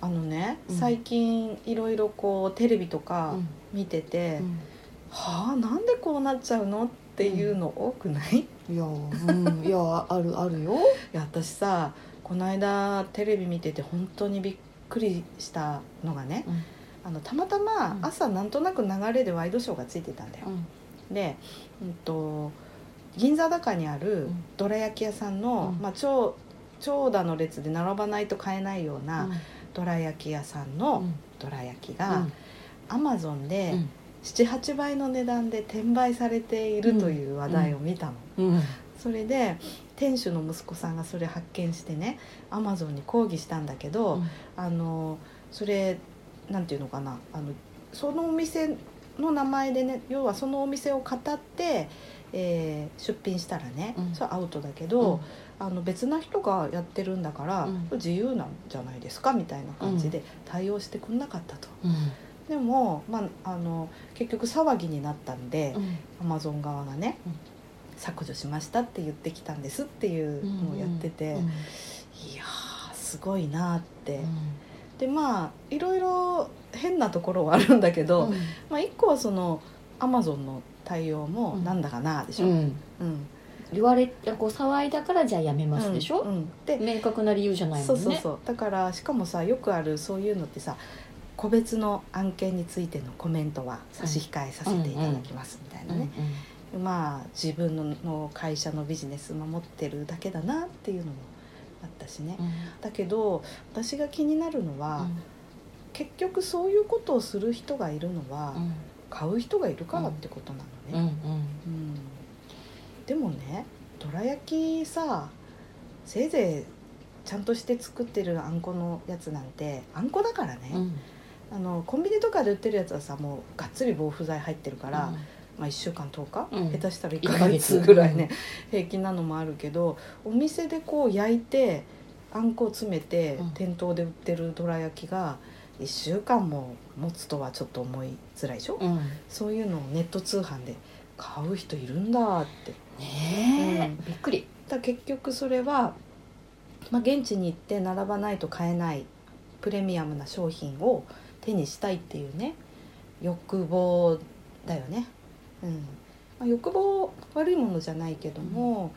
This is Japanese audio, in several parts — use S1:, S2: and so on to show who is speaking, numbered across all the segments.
S1: あのね、
S2: うん。
S1: 最近いろいろこうテレビとか
S2: うん。
S1: 見てて、
S2: うん。
S1: はあなんでこうなっちゃうのっていうの多くない？い
S2: いや、うん、いやあるあるよ。
S1: や私さこの間テレビ見てて本当にびっくりしたのがね、
S2: うん。
S1: あのたまたま
S2: うん。
S1: 朝なんとなく流れでワイドショーがついてたんだよ。で、うんと銀座高にある
S2: うん。
S1: どら焼き屋さんの、
S2: うん。
S1: まあ長長蛇の列で並ばないと買えないようなどら焼き屋さんのどら焼きが、アマゾンで78倍の値段で転売されているという話題を見たの、
S2: うん。
S1: それで店主の息子さんがそれ発見してねアマゾンに抗議したんだけど、あのそれなんていうのかなあのそのお店の名前でね要はそのお店を語って、えー出品したらね、
S2: うん。
S1: それはアウトだけど、あの別な人がやってるんだから、
S2: うん。
S1: 自由なんじゃないですかみたいな感じで対応してくんなかったと。
S2: うん。
S1: でも、まあ、あの結局騒ぎになったんで、
S2: うん。
S1: アマゾン側がね、
S2: うん。
S1: 削除しましたって言ってきたんですっていうのをやってて、
S2: うん。
S1: いやーすごいなって、でまあいろいろ変なところはあるんだけど、まあ、一個はそのアマゾンの対応も
S2: うん。
S1: なんだかなでしょ、
S2: うん。
S1: うん。
S2: 言われこう騒いだからじゃあやめますでしょ。
S1: うん。うん。で
S2: 明確な理由じゃないもんね。
S1: そうそうそう。だからしかもさよくあるそういうのってさ個別の案件についてのコメントは差し控えさせていただきますみたいなね、まあ自分のの会社のビジネス守ってるだけだなっていうのもあったしね。
S2: うん。うん
S1: だけど私が気になるのは、結局そういうことをする人がいるのは、
S2: うん
S1: 買う人がいるからってことなのね、
S2: うんうん。
S1: うん。でもねどら焼きさせいぜいちゃんとして作ってるあんこのやつなんてあんこだからね、
S2: うん。
S1: あのコンビニとかで売ってるやつはさもうがっつり防腐剤入ってるから、まあ、1週間10日、
S2: うん。
S1: 下手したら1
S2: 一ヶ
S1: ヶ
S2: 月
S1: 月ぐらいね、平気なのもあるけどお店でこう焼いてあんこを詰めて、
S2: うん。
S1: 店頭で売ってるどら焼きが1週間も持つとはちょっと思いづらいでしょ、
S2: うん。
S1: そういうのをネット通販で買う人いるんだって。
S2: ね
S1: うん。
S2: えびっくり。
S1: だ結局それは、まあ、現地に行って並ばないと買えないプレミアムな商品を手にしたいっていうね欲望だよね、うん。まあ、欲望悪いものじゃないけども、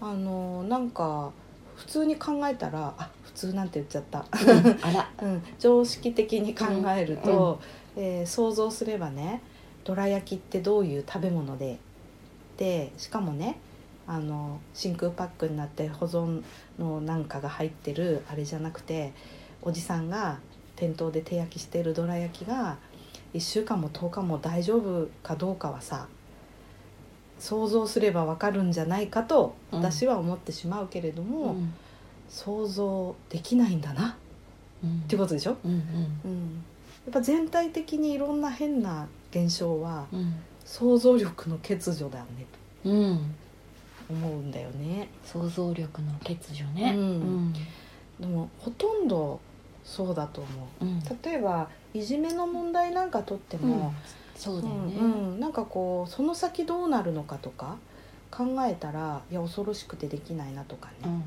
S1: あのなんか普通に考えたらあ普通なんて言っちゃった、
S2: うんあら。
S1: うん、常識的に考えると、えー想像すればねどら焼きってどういう食べ物ででしかもねあの真空パックになって保存のなんかが入ってるあれじゃなくておじさんが店頭で手焼きしてるどら焼きが1週間も10日も大丈夫かどうかはさ想像すればわかるんじゃないかと
S2: うん。
S1: 私は思ってしまうけれども、
S2: うん
S1: 想像できないんだな。
S2: うん。
S1: ってことでしょ？
S2: うんうん。
S1: うん、やっぱ全体的にいろんな変な現象は
S2: うん。
S1: 想像力の欠如だね。
S2: うん。
S1: と思うんだよね。
S2: 想像力の欠如ね。
S1: うん。でもほとんどそうだと思う。
S2: うん。
S1: 例えばいじめの問題なんかとっても、
S2: そうだよね。
S1: うん。うん。なんかこうその先どうなるのかとか考えたらいや恐ろしくてできないなとかね、
S2: うん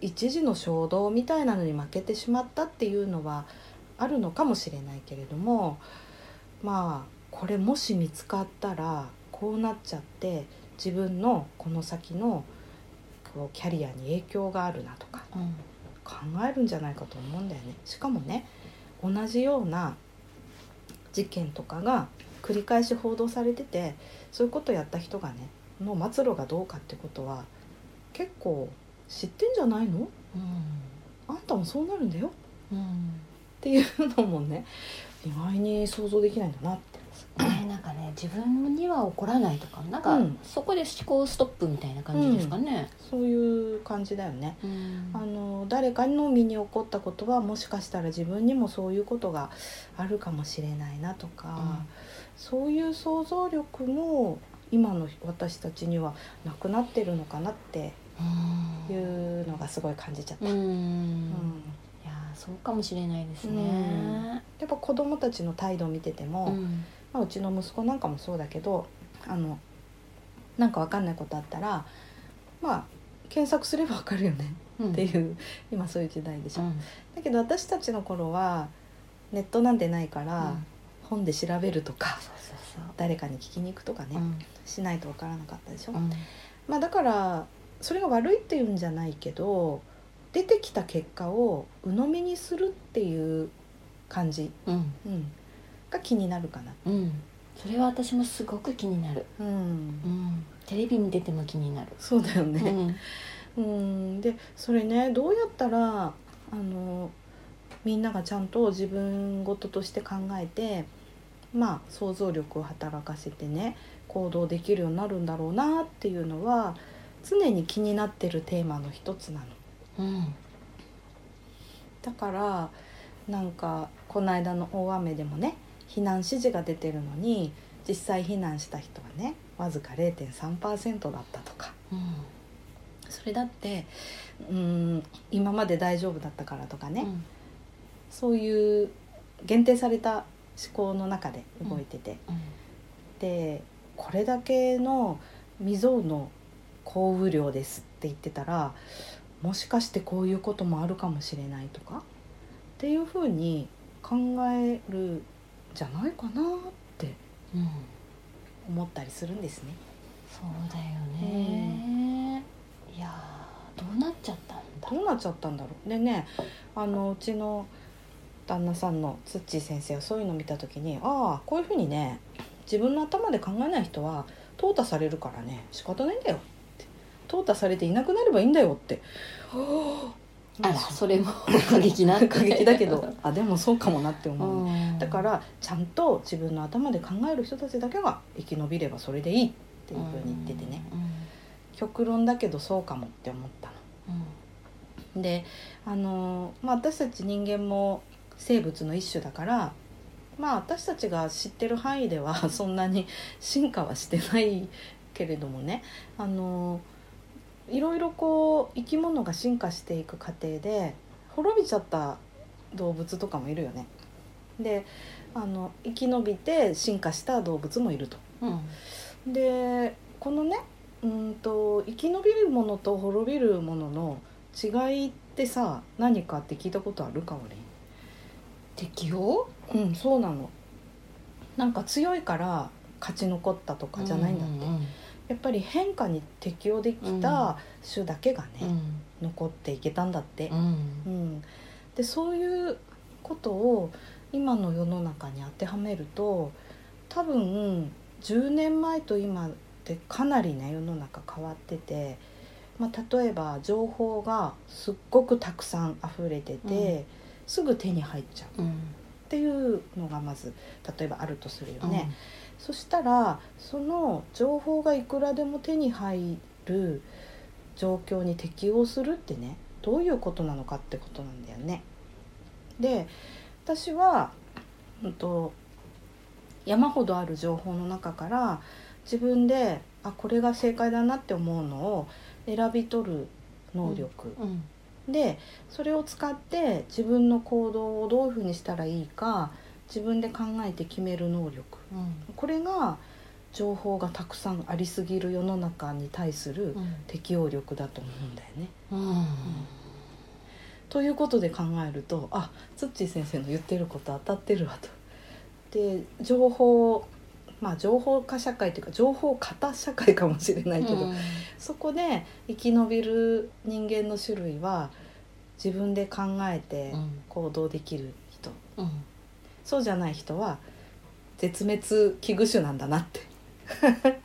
S1: 一時の衝動みたいなのに負けてしまったっていうのはあるのかもしれないけれどもまあこれもし見つかったらこうなっちゃって自分のこの先のこうキャリアに影響があるなとか
S2: うん
S1: 考えるんじゃないかと思うんだよね。しかもね同じような事件とかが繰り返し報道されててそういうことをやった人がねの末路がどうかってことは結構知ってんじゃないの？あんたもそうなるんだよ。
S2: うん。
S1: っていうのもね意外に想像できないんだなって。
S2: ねなんかね自分には起こらないとかなんか、
S1: うん。
S2: そこで思考ストップみたいな感じですかね。
S1: そういう感じだよね。
S2: うん。
S1: あの誰かの身に起こったことはもしかしたら自分にもそういうことがあるかもしれないなとか、そういう想像力も今の私たちにはなくなってるのかなって
S2: うん
S1: いうのがすごい感じちゃった。
S2: うん。
S1: うん。
S2: いやーそうかもしれないです
S1: うん。
S2: ね。
S1: やっぱ子供たちの態度を見てても、
S2: うん。
S1: まあ、うちの息子なんかもそうだけどあのなんかわかんないことあったらまあ検索すればわかるよね。
S2: うん。
S1: っていう、今そういう時代でしょ、
S2: うん。
S1: だけど私たちの頃はネットなんてないから、
S2: うん。
S1: 本で調べるとか誰かに聞きに行くとかね、
S2: うん。
S1: しないとわからなかったでしょ、
S2: うん。
S1: まあだからそれが悪いっていうんじゃないけど出てきた結果を鵜呑みにするっていう感じ、
S2: うん。
S1: うん、が気になるかな。
S2: うん。それは私もすごく気になる。
S1: うん。
S2: うん。テレビに出ても気になる。
S1: そうだよ
S2: う
S1: ね、
S2: ん。
S1: うん、でそれねどうやったらあのみんながちゃんと自分事として考えてまあ想像力を働かせてね行動できるようになるんだろうなっていうのは常に気になってるテーマの一つなの。
S2: うん。
S1: だからなんかこの間の大雨でもね避難指示が出てるのに実際避難した人はねわずか0.3%だったとか。
S2: うん。
S1: それだってうん今まで大丈夫だったからとかね、
S2: うん。
S1: そういう限定された思考の中で動いてて、
S2: うん。
S1: でこれだけの未曾有の降雨量ですって言ってたらもしかしてこういうこともあるかもしれないとかっていうふうに考えるじゃないかなって思ったりするんですね。
S2: そうだよね。いやーどうなっちゃったんだ。
S1: どうなっちゃったんだろうでねあのうちの旦那さんのツッチー先生はそういうの見た時にああこういうふうにね自分の頭で考えない人は淘汰されるからね仕方ないんだよっ淘汰されていなくなればいいんだよって。
S2: あらそれも 過激な。
S1: 過激だけど。あでもそうかもなって思う、
S2: うん。
S1: だからちゃんと自分の頭で考える人たちだけが生き延びればそれでいいっていうふうに言っててね。極論だけどそうかもって思ったの。であの、まあ、私たち人間も生物の一種だからまあ私たちが知ってる範囲ではそんなに進化はしてないけれどもね。あのいろいろこう生き物が進化していく過程で滅びちゃった動物とかもいるよね。であの生き延びて進化した動物もいると。
S2: うん。
S1: でこのねうんと生き延びるものと滅びるものの違いってさ何かって聞いたことあるかお
S2: 適応
S1: りうんそうなの。なんか強いから勝ち残ったとかじゃないんだって、
S2: うん
S1: やっぱり変化に適応できた種だけがね、
S2: うん。
S1: 残っていけたんだって。
S2: う、ん。
S1: うん。でそういうことを今の世の中に当てはめると多分10年前と今ってかなりね世の中変わってて、まあ、例えば情報がすっごくたくさん溢れてて、
S2: うん。
S1: すぐ手に入っちゃうっ
S2: うん。
S1: ていうのがまず例えばあるとするよね。そしたらその情報がいくらでも手に入る状況に適応するってねどういうことなのかってことなんだよね。で私は、うん、と山ほどある情報の中から自分であこれが正解だなって思うのを選び取る能力、
S2: うん
S1: でそれを使って自分の行動をどういうふうにしたらいいか自分で考えて決める能力。
S2: うん。
S1: これが情報がたくさんありすぎる世の中に対する
S2: うん。
S1: 適応力だと思うんだよね。
S2: うん。
S1: ということで考えるとあツッチー先生の言ってること当たってるわと。で情報まあ情報化社会というか情報型社会かもしれないけど、そこで生き延びる人間の種類は自分で考えて
S2: うん。
S1: 行動できる人、
S2: うん
S1: そうじゃない人は絶滅危惧種なんだなって。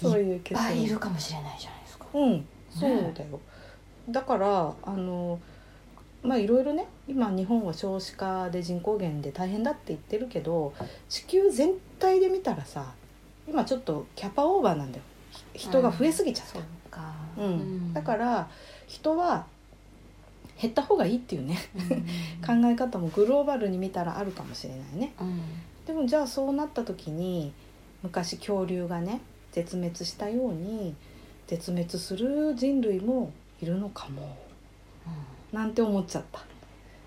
S1: そういう結
S2: ぱいいる
S1: 論
S2: かもしれないじゃないですか。
S1: うんそうだよ、だからあのまあいろいろね今日本は少子化で人口減で大変だって言ってるけど地球全体で見たらさ今ちょっとキャパオーバーなんだよ。ひ人が増えすぎちゃった、
S2: そうか。
S1: うん。だから人は減った方がいいっていうね。
S2: うん。
S1: 考え方もグローバルに見たらあるかもしれないね。
S2: うん。
S1: でもじゃあそうなった時に昔恐竜がね絶滅したように絶滅する人類もいるのかも。なんて思っちゃった。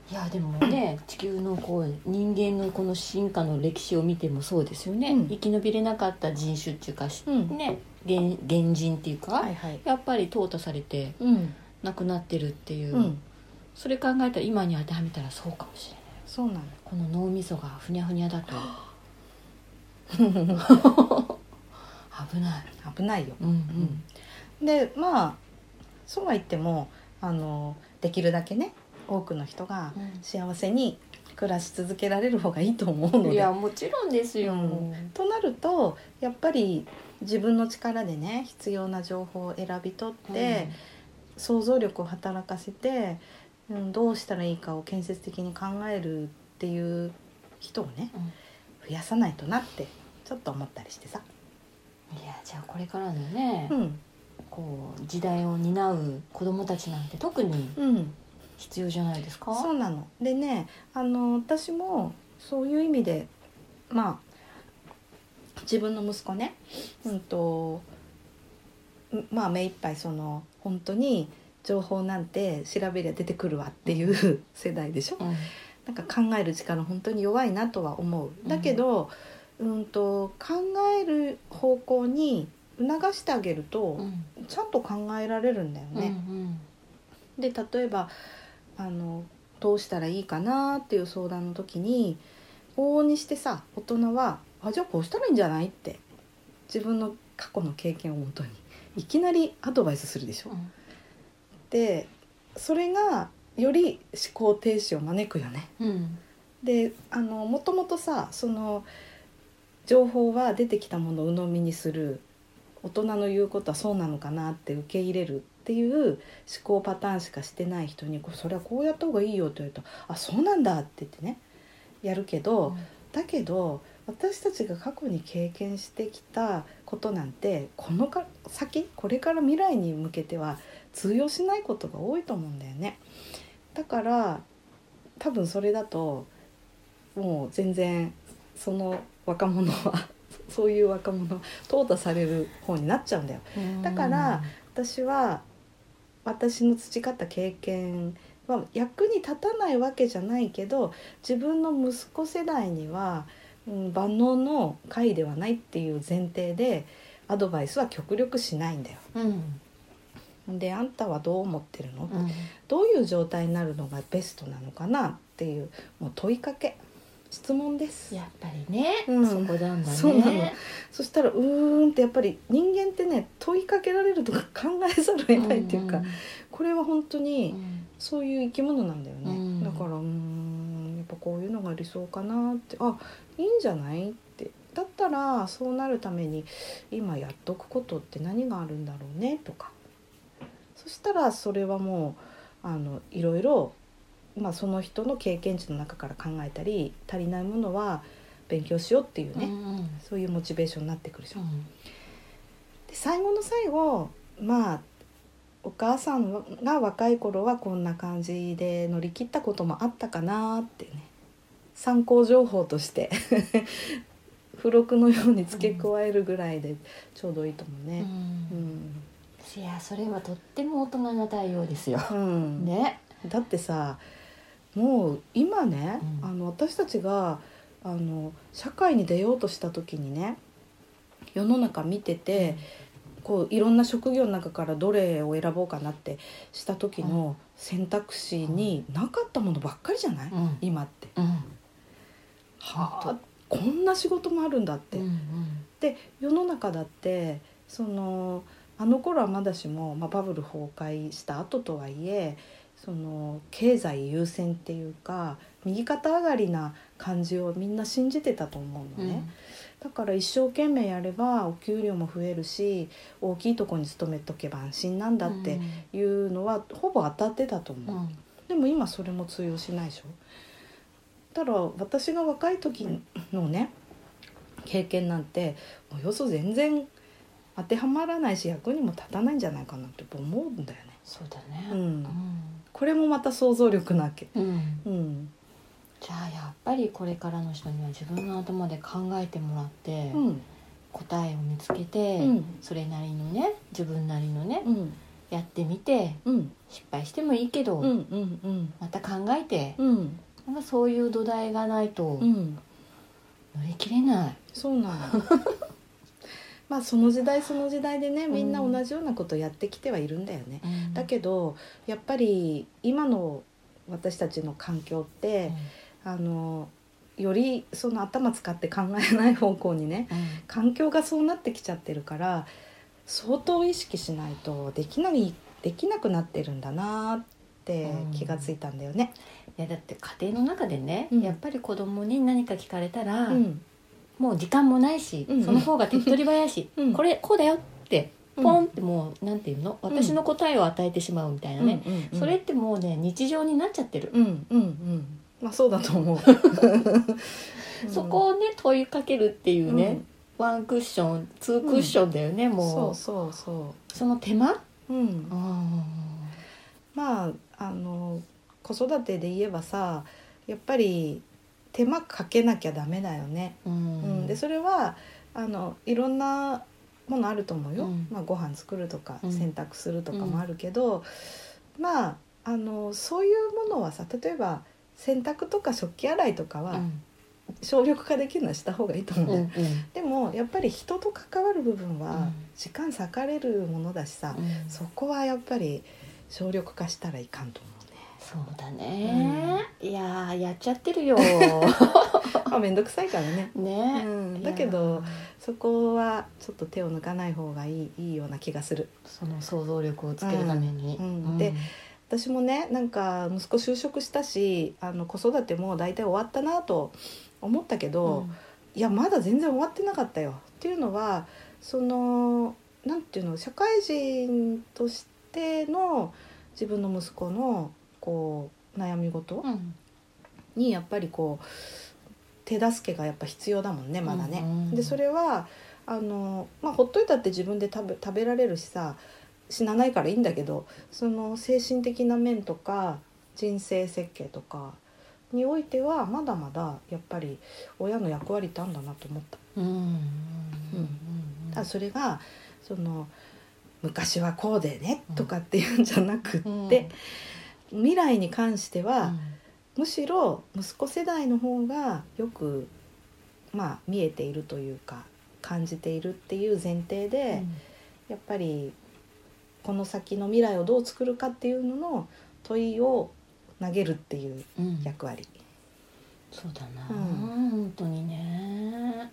S2: いやでもね 地球のこう人間のこの進化の歴史を見てもそうですよね、
S1: うん。
S2: 生き延びれなかった人種っていうか、し
S1: うん。
S2: ね原原人っていうか、
S1: はいはい。
S2: やっぱり淘汰されて
S1: うん。
S2: 亡くなってるっていう、
S1: うん
S2: それ考えたら今に当てはめたらそうかもしれない。
S1: そうなの。
S2: この脳みそがふにゃふにゃだと。危ない、
S1: 危ないよ、
S2: うんうん。
S1: でまあそうは言ってもあのできるだけね多くの人が幸せに暮らし続けられる方がいいと思うので。
S2: いやもちろんですよ、
S1: うん。となるとやっぱり自分の力でね必要な情報を選び取って、想像力を働かせて、うん、どうしたらいいかを建設的に考えるっていう人をね
S2: うん。
S1: 増やさないとなってちょっと思ったりしてさ。
S2: いやじゃあこれからのね、
S1: うん。
S2: こう時代を担う子供たちなんて特に
S1: うん、
S2: 必要じゃないですか？
S1: そうなの。でねあの私もそういう意味でまあ自分の息子ねうんとんまあ目いっぱいその本当に情報なんて調べりゃ出てくるわっていう世代でしょ？
S2: うん。
S1: なんか考える力本当に弱いなとは思う。だけど、うん、と考える方向に促してあげると、
S2: うん。
S1: ちゃんと考えられるんだよね。
S2: うん。
S1: で例えばあのどうしたらいいかなっていう相談の時に往々にしてさ大人は「あじゃあこうしたらいいんじゃない?」って自分の過去の経験をもとにいきなりアドバイスするでしょ？
S2: うん
S1: でそれがより思考停止を招くよね。
S2: うん
S1: であのもともとさその情報は出てきたものを鵜呑みにする大人の言うことはそうなのかなって受け入れるっていう思考パターンしかしてない人にこうそれはこうやった方がいいよって言われると「あそうなんだ」って言ってねやるけど、だけど私たちが過去に経験してきたことなんてこのか先これから未来に向けては通用しないことが多いと思うんだよね。だから多分それだともう全然その若者は そういう若者淘汰される方になっちゃうんだよ。
S2: うん
S1: だから私は私の培った経験は役に立たないわけじゃないけど自分の息子世代には、うん、万能の回ではないっていう前提でアドバイスは極力しないんだよ。
S2: うん。
S1: であんたはどう思ってるの、
S2: うん。
S1: どういう状態になるのがベストなのかなっていうもう問いかけ。質問です。
S2: やっぱりね、
S1: うん。
S2: そこなんだね。
S1: そうなの。そしたらうーんってやっぱり人間ってね問いかけられるとか考えざるを得ないっていうか、これは本当
S2: う
S1: に
S2: ん。
S1: そういう生き物なんだよね、
S2: うん。
S1: だからうーんぱこういうのが理想かなって。あいいんじゃない？って。だったらそうなるために今やっとくことって何があるんだろうねとか。そしたらそれはもうあのいろいろ、まあ、その人の経験値の中から考えたり足りないものは勉強しようっていうね、
S2: うん。
S1: そういうモチベーションになってくるでしょ。
S2: うん。
S1: で最後の最後まあお母さんが若い頃はこんな感じで乗り切ったこともあったかなってね。参考情報として。付録のように付け加えるぐらいでちょうどいいと思う
S2: う
S1: ね。うん。
S2: いやそれはとっても大人な対応ですよ、
S1: うん。
S2: ね。
S1: だってさもう今ね、
S2: うん。
S1: あの私たちがあの社会に出ようとした時にね世の中見てて、こういろんな職業の中からどれを選ぼうかなってした時の選択肢になかったものばっかりじゃない、
S2: うん。
S1: 今って。
S2: うん。
S1: はあこんな仕事もあるんだって。
S2: うん
S1: で世の中だってそのあの頃はまだしも、まあ、バブル崩壊した後とはいえその経済優先っていうか右肩上がりな感じをみんな信じてたと思う
S2: うん。
S1: のね。だから一生懸命やればお給料も増えるし大きいとこに勤めとけば安心なんだっていうのはほぼ当たってたと思う、
S2: うん。
S1: でも今それも通用しないでしょ。だから私が若い時のね経験なんておよそ全然当てはまらないし役にも立たないんじゃないかなって思うんだよね。
S2: そうだね。
S1: うん。これもまた想像力なわけ。
S2: うんうん。
S1: うん
S2: じゃあやっぱりこれからの人には自分の頭で考えてもらって、
S1: うん。
S2: 答えを見つけて、
S1: うん。
S2: それなりのね自分なりのね、
S1: うん。
S2: やってみて
S1: うん。
S2: 失敗してもいいけど、
S1: うんうん
S2: また考えて、
S1: うん。
S2: なんかそういう土台がないと
S1: うん。
S2: 乗り切れない。
S1: そうなの。まあその時代その時代でねみんな同じようなことやってきてはいるんだよね、だけどやっぱり今の私たちの環境って、あのよりその頭使って考えない方向にね
S2: うん。うん
S1: 環境がそうなってきちゃってるから相当意識しないとできないできなくなってるんだなって気がついたんだよね。
S2: いやだって家庭の中でね、
S1: うん。
S2: やっぱり子供に何か聞かれたら、
S1: うん。
S2: もう時間もないし、
S1: うんうん。
S2: その方が手っ取り早いし、
S1: うん。
S2: これこうだよって
S1: うん。
S2: ポンってもう、なんていうの？私の答えを与えてしまうみたいなね、
S1: うんうんうん。
S2: それってもうね日常になっちゃってる、
S1: うんうんうんまあそうだと思う。
S2: そこをね問いかけるっていうね、
S1: うん。
S2: ワンクッションツークッションだよね、も
S1: そううそう。そ
S2: その手間、
S1: う。うん。
S2: う。ん
S1: まああの子育てで言えばさやっぱり手間かけなきゃダメだよね。
S2: う
S1: うん。ん、でそれはあのいろんなものあると思うよ、
S2: うん。
S1: まあ、ご飯作るとか
S2: うん。
S1: 洗濯するとかもあるけど、まああのそういうものはさ例えば洗濯とか食器洗いとかは
S2: うん。
S1: 省力化できるのはした方がいいと思う、
S2: うんうん。
S1: でもやっぱり人と関わる部分
S2: う
S1: は
S2: ん。
S1: 時間割かれるものだしさ、
S2: うん。
S1: そこはやっぱり省力化したらいかんと思うね。
S2: そうだね、いやーやっちゃってるよ。
S1: まあ面倒くさいからね。
S2: ね、
S1: うん。だけどそこはちょっと手を抜かない方がいいいいような気がする。
S2: その想像力をつけるために、
S1: うん。うん。で私もねなんか息子就職したしあの子育ても大体終わったなと思ったけど、いやまだ全然終わってなかったよ。っていうのはそのなんていうの社会人としての自分の息子のこう悩み事
S2: うんうん
S1: にやっぱりこう手助けがやっぱ必要だもんねまだね。
S2: うんうん
S1: でそれはあの、まあ、ほっといたって自分で食べ食べられるしさ死なないからいいんだけどその精神的な面とか人生設計とかにおいてはまだまだやっぱり親の役割ってあるんだなと思った。
S2: うん。うん。うん。
S1: ただそれがその昔はこうでねとかっていうんじゃなくって、未来に関しては、むしろ息子世代の方がよくまあ見えているというか感じているっていう前提で、やっぱりこの先の未来をどう作るかっていうのの問いを投げるっていう
S2: うん。うん
S1: 役割。
S2: そうだな、
S1: うん。
S2: 本当にね。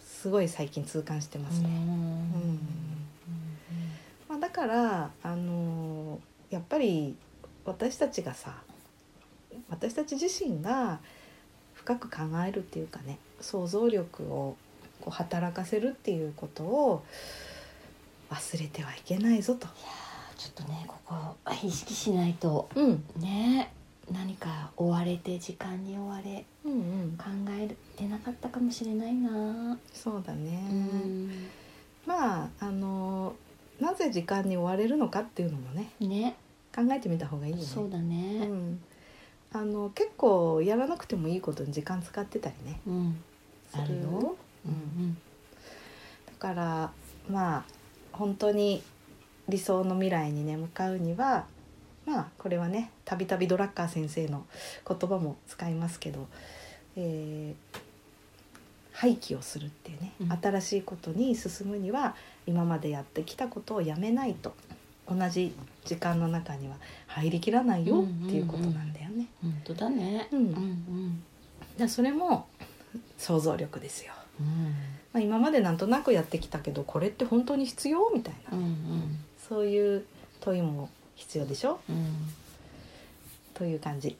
S1: すごい最近痛感してますね。
S2: うん。
S1: まあ、だからあのやっぱり私たちがさ私たち自身が深く考えるっていうかね想像力をこう働かせるっていうことを忘れてはいけないぞと。
S2: ちょっとねここ意識しないと
S1: うん。
S2: ね何か追われて時間に追われ
S1: うんうん、
S2: 考えてなかったかもしれないな、
S1: そうだね、
S2: うん。
S1: まああのなぜ時間に追われるのかっていうのもね
S2: ね。
S1: 考えてみた方がいいよね。
S2: そうだ
S1: う
S2: ね
S1: ん、あの結構やらなくてもいいことに時間使ってたりね。
S2: うん、あるよ、
S1: うん。だからまあ本当に理想の未来にね向かうにはまあこれはねたびたびドラッカー先生の言葉も使いますけど、えー廃棄をするっていうね、
S2: うん。
S1: 新しいことに進むには今までやってきたことをやめないと同じ時間の中には入りきらないよっていうことなんだよね。
S2: 本当だね。
S1: うん。
S2: うんうん。
S1: だそれも想像力ですよ。
S2: うん。
S1: まあ、今までなんとなくやってきたけどこれって本当に必要みたいな、
S2: うんうん。
S1: そういう問いも必要でしょ？
S2: うん。
S1: という感じ。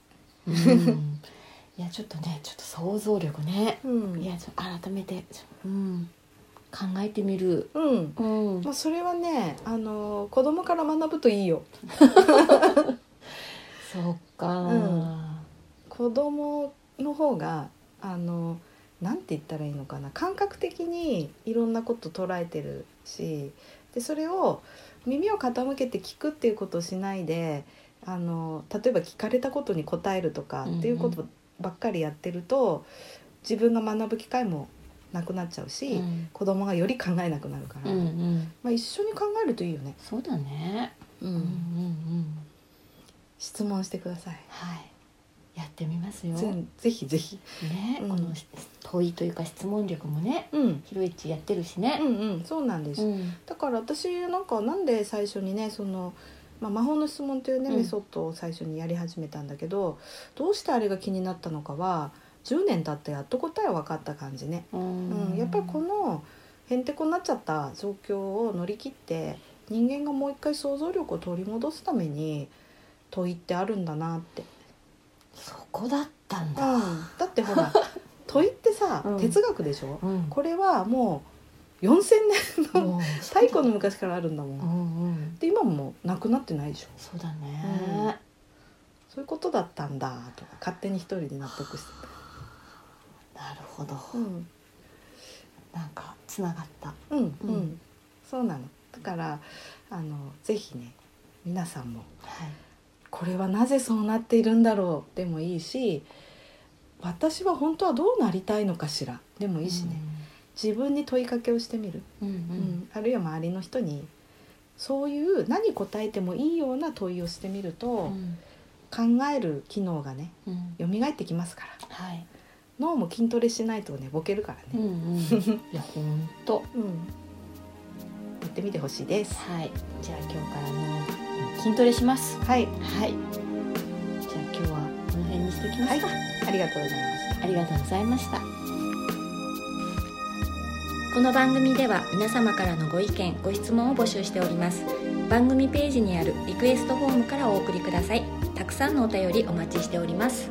S2: うん。いやちょっとねちょっと想像力ね、
S1: うん。
S2: いやちょ改めて、ちょうん、考えてみる、
S1: うん。
S2: うん。
S1: まあ、それはねあの子供から学ぶといいよ。
S2: そっか、
S1: の方があのなんて言ったらいいのかな。感覚的にいろんなこと捉えてるしでそれを耳を傾けて聞くっていうことをしないであの例えば聞かれたことに答えるとかっていうことばっかりやってると、自分が学ぶ機会もなくなっちゃうし、
S2: うん。
S1: 子供がより考えなくなるから、
S2: うんうん。
S1: まあ、一緒に考えるといいよね、
S2: そうだね。
S1: うん。
S2: うんうんうん。
S1: 質問してください。
S2: はいやってみますよ。
S1: ぜぜひぜひ、
S2: ね、
S1: うん。
S2: この問いというか質問力もね
S1: うん、
S2: ひろいちやってるしね。
S1: うんうんそうなんです、
S2: うん。
S1: だから私なんかなんで最初にねその、まあ、魔法の質問というね、
S2: うん。
S1: メソッドを最初にやり始めたんだけどどうしてあれが気になったのかは10年経ってやっと答えは分かった感じね、
S2: う
S1: うんやっぱりこのへんてこになっちゃった状況を乗り切って人間がもう一回想像力を取り戻すために問いってあるんだなって、
S2: そこだったんだ。
S1: うん、だってほら 問いってさ、
S2: うん。
S1: 哲学でしょ？
S2: うん。
S1: これはもう4000年の太古の昔からあるんだもん、
S2: うんうん。
S1: で今もなくなってないでしょ？
S2: そうだね。
S1: そういうことだったんだとか勝手に一人で納得して
S2: なるほど。
S1: たうん。
S2: なんかつながった。
S1: うんうん、
S2: うん。
S1: そうなの。だからあのぜひね皆さんも
S2: はい
S1: これはなぜそうなっているんだろうでもいいし私は本当はどうなりたいのかしら。でもいいしね、自分に問いかけをしてみる、
S2: うんうん。
S1: うん。あるいは周りの人にそういう何答えてもいいような問いをしてみると、
S2: うん。
S1: 考える機能がね
S2: うん。
S1: 蘇ってきますから。
S2: はい。
S1: 脳も筋トレしないとねボケるからね、
S2: うんうん。いや本当
S1: うん、やってみてほしいです。
S2: はい。じゃあ今日からの筋トレします。
S1: はい。
S2: はい。じゃあ今日はこの辺にしときますか、
S1: ありがとうございました
S2: ありがとうございました。この番組では皆様からのご意見ご質問を募集しております。番組ページにあるリクエストフォームからお送りください。たくさんのお便りお待ちしております